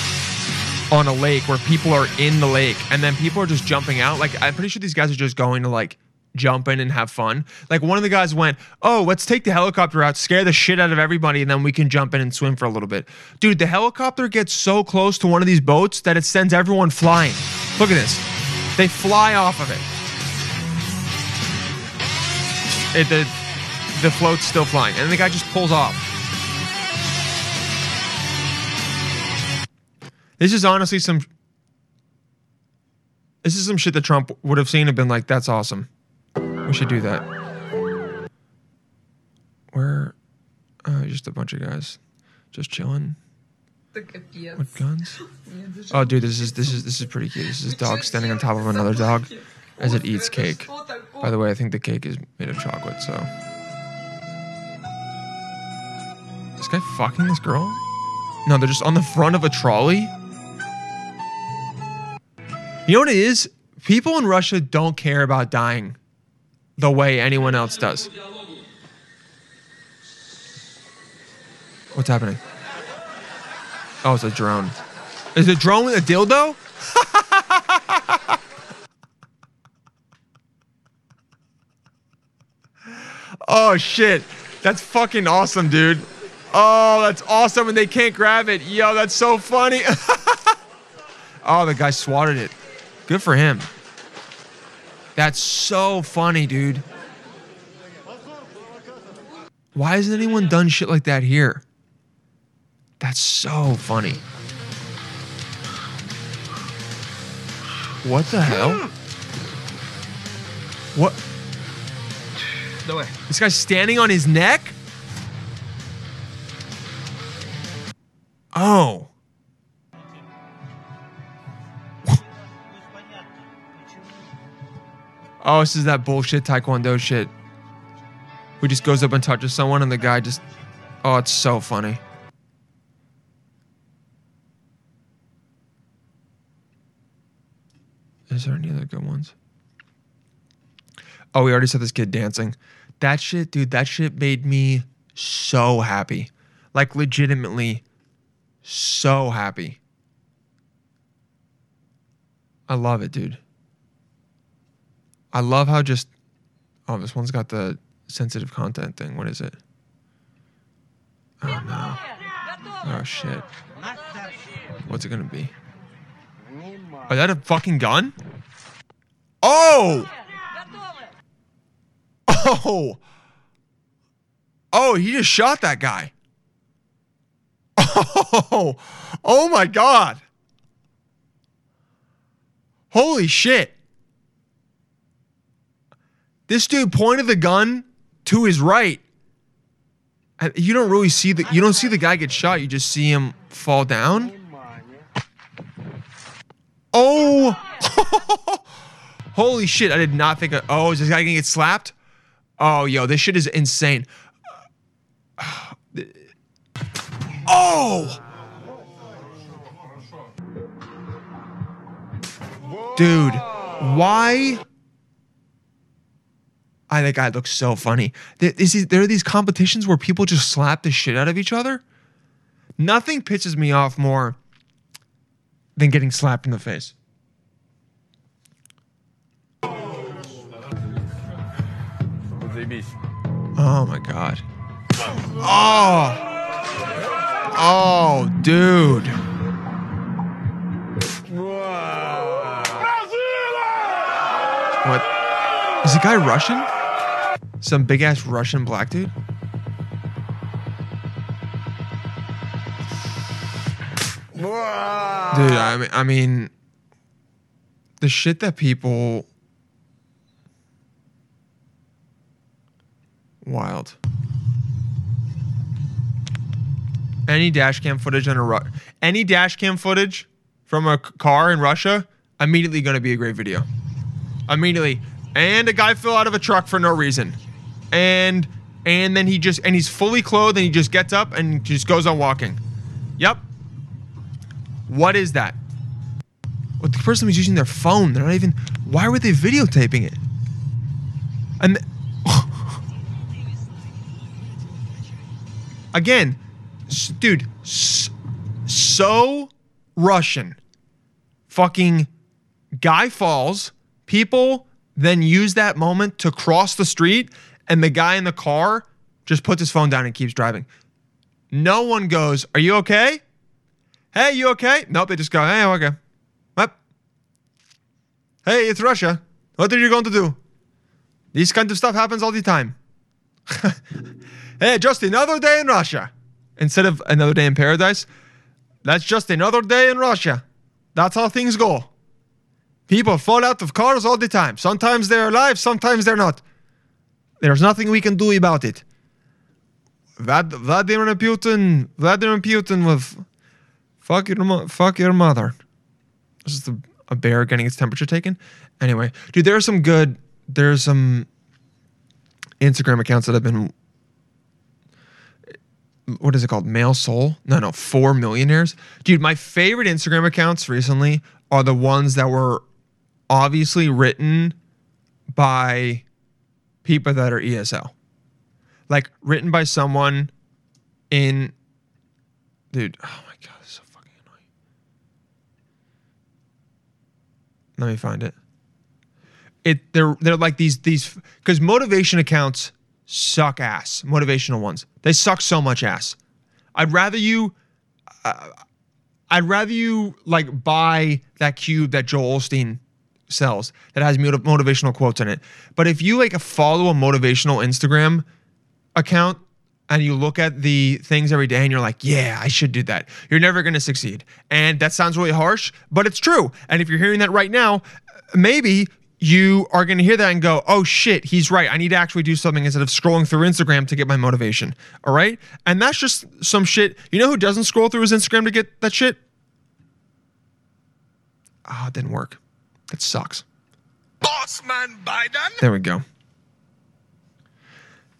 on a lake where people are in the lake and then people are just jumping out. Like I'm pretty sure these guys are just going to like jump in and have fun. Like one of the guys went, "Oh, let's take the helicopter out, scare the shit out of everybody, and then we can jump in and swim for a little bit." Dude, the helicopter gets so close to one of these boats that it sends everyone flying. Look at this. They fly off of it. It the the float's still flying, and the guy just pulls off. This is honestly some. This is some shit that Trump would have seen and been like, "That's awesome. We should do that." Where, uh, just a bunch of guys, just chilling with guns. Oh, dude, this is this is this is pretty cute. This is a dog standing on top of another dog as it eats cake. By the way, I think the cake is made of chocolate. So, this guy fucking this girl? No, they're just on the front of a trolley. You know what it is? People in Russia don't care about dying the way anyone else does. What's happening? Oh, it's a drone. Is a drone a dildo? oh shit. That's fucking awesome, dude. Oh, that's awesome and they can't grab it. Yo, that's so funny. oh, the guy swatted it. Good for him. That's so funny, dude. Why hasn't anyone done shit like that here? That's so funny. What the hell? What? No way. This guy's standing on his neck? Oh. Oh, this is that bullshit Taekwondo shit. Who just goes up and touches someone and the guy just. Oh, it's so funny. Is there any other good ones? Oh, we already saw this kid dancing. That shit, dude, that shit made me so happy. Like, legitimately so happy. I love it, dude. I love how just. Oh, this one's got the sensitive content thing. What is it? Oh, no. Oh, shit. What's it gonna be? Is that a fucking gun? Oh! Oh! Oh, he just shot that guy. Oh! Oh my god! Holy shit. This dude pointed the gun to his right. Uh, you don't really see the you don't see the guy get shot, you just see him fall down. Oh! Holy shit, I did not think of, Oh, is this guy gonna get slapped? Oh, yo, this shit is insane. Oh! Dude, why? I that guy looks so funny. There are these competitions where people just slap the shit out of each other. Nothing pisses me off more than getting slapped in the face. Oh my god. Oh. Oh, dude. What? Is the guy Russian? Some big ass Russian black dude? Dude, I mean, I mean, the shit that people wild. Any dash cam footage on a Ru- any dash cam footage from a c- car in Russia immediately going to be a great video. Immediately, and a guy fell out of a truck for no reason, and and then he just and he's fully clothed and he just gets up and just goes on walking. Yep. What is that? Well, the person was using their phone. They're not even. Why were they videotaping it? And th- again, dude, so Russian. Fucking guy falls. People then use that moment to cross the street, and the guy in the car just puts his phone down and keeps driving. No one goes, Are you okay? Hey, you okay? Nope, they just go, Hey, okay. What? Hey, it's Russia. What are you going to do? This kind of stuff happens all the time. hey, just another day in Russia. Instead of another day in paradise, that's just another day in Russia. That's how things go. People fall out of cars all the time. Sometimes they're alive, sometimes they're not. There's nothing we can do about it. Vlad, Vladimir Putin, Vladimir Putin with fuck your, fuck your mother. This is the, a bear getting its temperature taken. Anyway, dude, there are some good, there's some Instagram accounts that have been, what is it called? Male Soul? No, no, four millionaires. Dude, my favorite Instagram accounts recently are the ones that were obviously written by people that are ESL. Like written by someone in dude, oh my god, is so fucking annoying. Let me find it. It they're they're like these these because motivation accounts suck ass. Motivational ones they suck so much ass. I'd rather you. Uh, I'd rather you like buy that cube that Joel Osteen sells that has motiv- motivational quotes in it. But if you like follow a motivational Instagram account and you look at the things every day and you're like, yeah, I should do that. You're never going to succeed. And that sounds really harsh, but it's true. And if you're hearing that right now, maybe you are going to hear that and go, oh shit, he's right. I need to actually do something instead of scrolling through Instagram to get my motivation. All right. And that's just some shit. You know who doesn't scroll through his Instagram to get that shit? Ah, it didn't work. That sucks. Bossman Biden, There we go.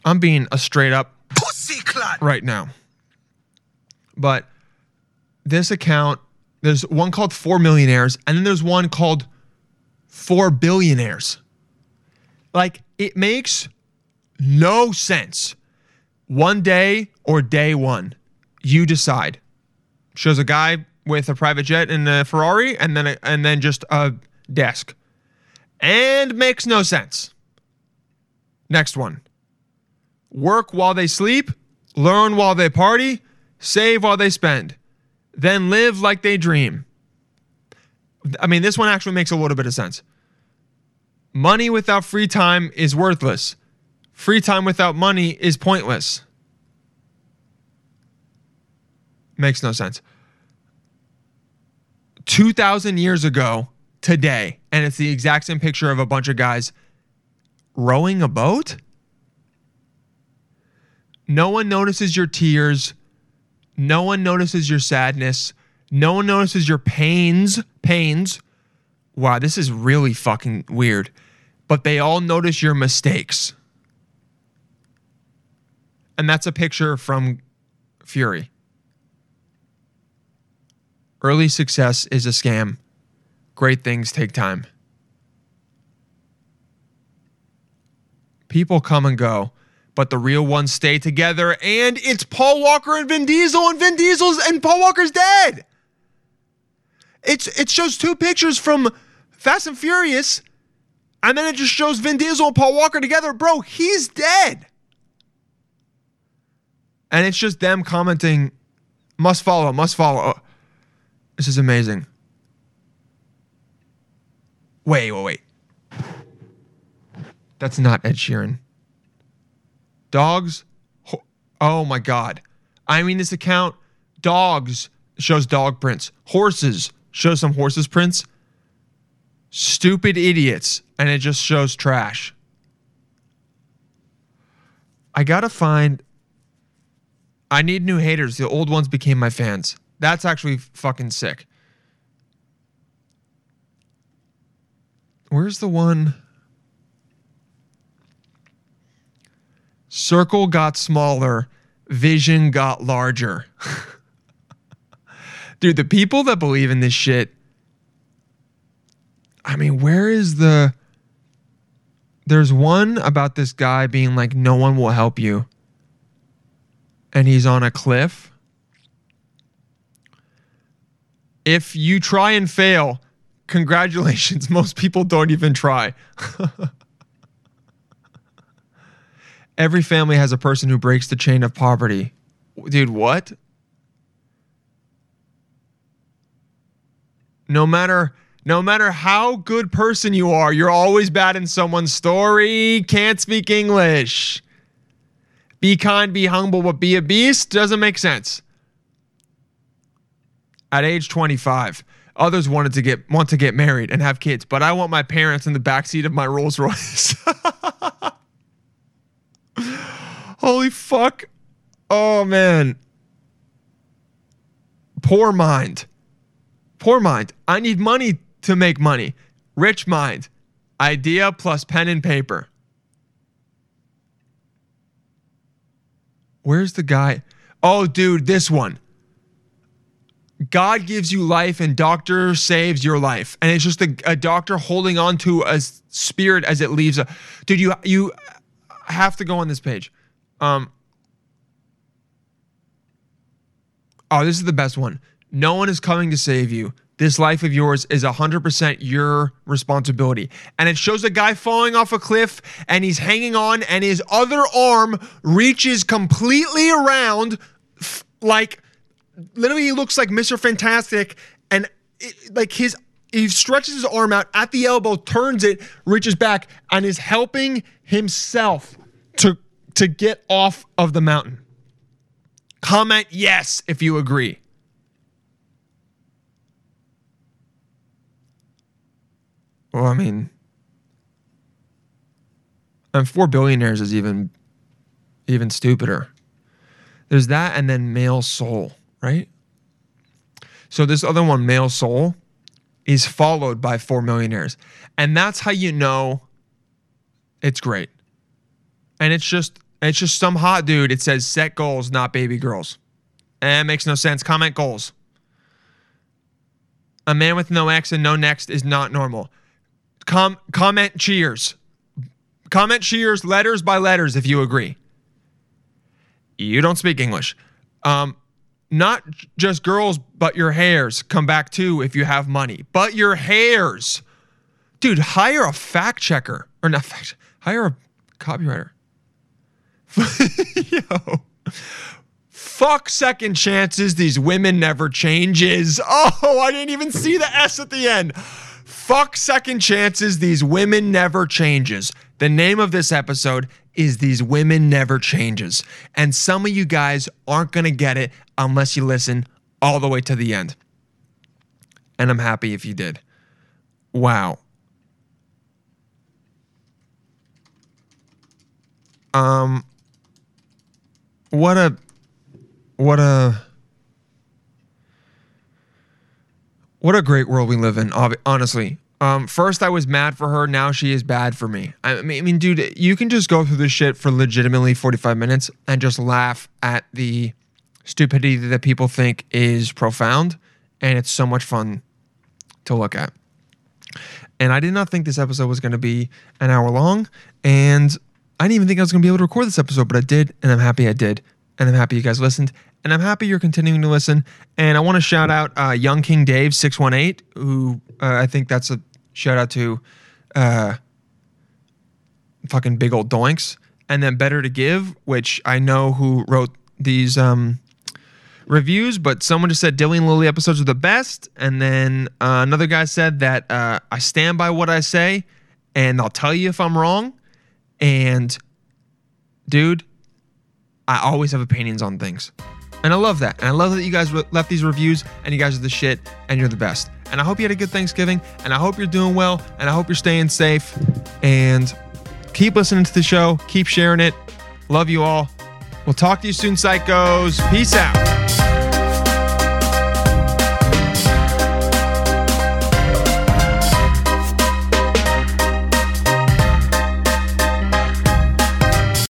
I'm being a straight up pussy clot. right now. But this account, there's one called Four Millionaires, and then there's one called Four Billionaires. Like, it makes no sense. One day or day one, you decide. Shows a guy with a private jet and a Ferrari, and then a, and then just a desk, and makes no sense. Next one work while they sleep, learn while they party, save while they spend, then live like they dream. I mean, this one actually makes a little bit of sense. Money without free time is worthless. Free time without money is pointless. Makes no sense. 2,000 years ago today, and it's the exact same picture of a bunch of guys rowing a boat? No one notices your tears. No one notices your sadness. No one notices your pains. Pains. Wow, this is really fucking weird. But they all notice your mistakes. And that's a picture from Fury. Early success is a scam. Great things take time. People come and go, but the real ones stay together. And it's Paul Walker and Vin Diesel, and Vin Diesel's and Paul Walker's dead. It's it shows two pictures from Fast and Furious, and then it just shows Vin Diesel and Paul Walker together. Bro, he's dead. And it's just them commenting, must follow, must follow. This is amazing. Wait, wait, wait. That's not Ed Sheeran. Dogs. Oh my God. I mean, this account, dogs shows dog prints. Horses shows some horses prints. Stupid idiots, and it just shows trash. I gotta find. I need new haters. The old ones became my fans. That's actually fucking sick. Where's the one? Circle got smaller, vision got larger. Dude, the people that believe in this shit. I mean, where is the. There's one about this guy being like, no one will help you. And he's on a cliff. If you try and fail, congratulations. Most people don't even try. Every family has a person who breaks the chain of poverty. Dude, what? No matter no matter how good person you are, you're always bad in someone's story. Can't speak English. Be kind, be humble, but be a beast doesn't make sense. At age 25, others wanted to get want to get married and have kids, but I want my parents in the backseat of my Rolls Royce. Holy fuck. Oh man. Poor mind. Poor mind. I need money to make money. Rich mind. Idea plus pen and paper. Where's the guy? Oh, dude, this one. God gives you life and doctor saves your life. And it's just a, a doctor holding on to a spirit as it leaves a dude, you you have to go on this page. Um Oh, this is the best one. No one is coming to save you. This life of yours is 100% your responsibility. And it shows a guy falling off a cliff and he's hanging on, and his other arm reaches completely around, like literally, he looks like Mr. Fantastic. And it, like his, he stretches his arm out at the elbow, turns it, reaches back, and is helping himself to, to get off of the mountain. Comment yes if you agree. Well, I mean, and four billionaires is even even stupider. There's that, and then male soul, right? So this other one, male soul, is followed by four millionaires, and that's how you know it's great. And it's just it's just some hot dude. It says set goals, not baby girls. And it makes no sense. Comment goals. A man with no X and no next is not normal. Com- comment cheers. Comment cheers letters by letters if you agree. You don't speak English. Um, not just girls, but your hairs come back too if you have money. But your hairs. Dude, hire a fact checker. Or not fact hire a copywriter. Yo. Fuck second chances. These women never changes. Oh, I didn't even see the S at the end. Fuck second chances. These women never changes. The name of this episode is These Women Never Changes. And some of you guys aren't going to get it unless you listen all the way to the end. And I'm happy if you did. Wow. Um what a what a what a great world we live in honestly um first i was mad for her now she is bad for me I mean, I mean dude you can just go through this shit for legitimately 45 minutes and just laugh at the stupidity that people think is profound and it's so much fun to look at and I did not think this episode was going to be an hour long. And I didn't even think I was going to be able to record this episode, but I did. And I'm happy I did. And I'm happy you guys listened. And I'm happy you're continuing to listen. And I want to shout out uh, Young King Dave 618, who uh, I think that's a shout out to uh, fucking big old doinks. And then Better to Give, which I know who wrote these um, reviews, but someone just said Dilly and Lily episodes are the best. And then uh, another guy said that uh, I stand by what I say and I'll tell you if I'm wrong. And dude, I always have opinions on things. And I love that. And I love that you guys re- left these reviews and you guys are the shit and you're the best. And I hope you had a good Thanksgiving and I hope you're doing well and I hope you're staying safe and keep listening to the show. Keep sharing it. Love you all. We'll talk to you soon, psychos. Peace out.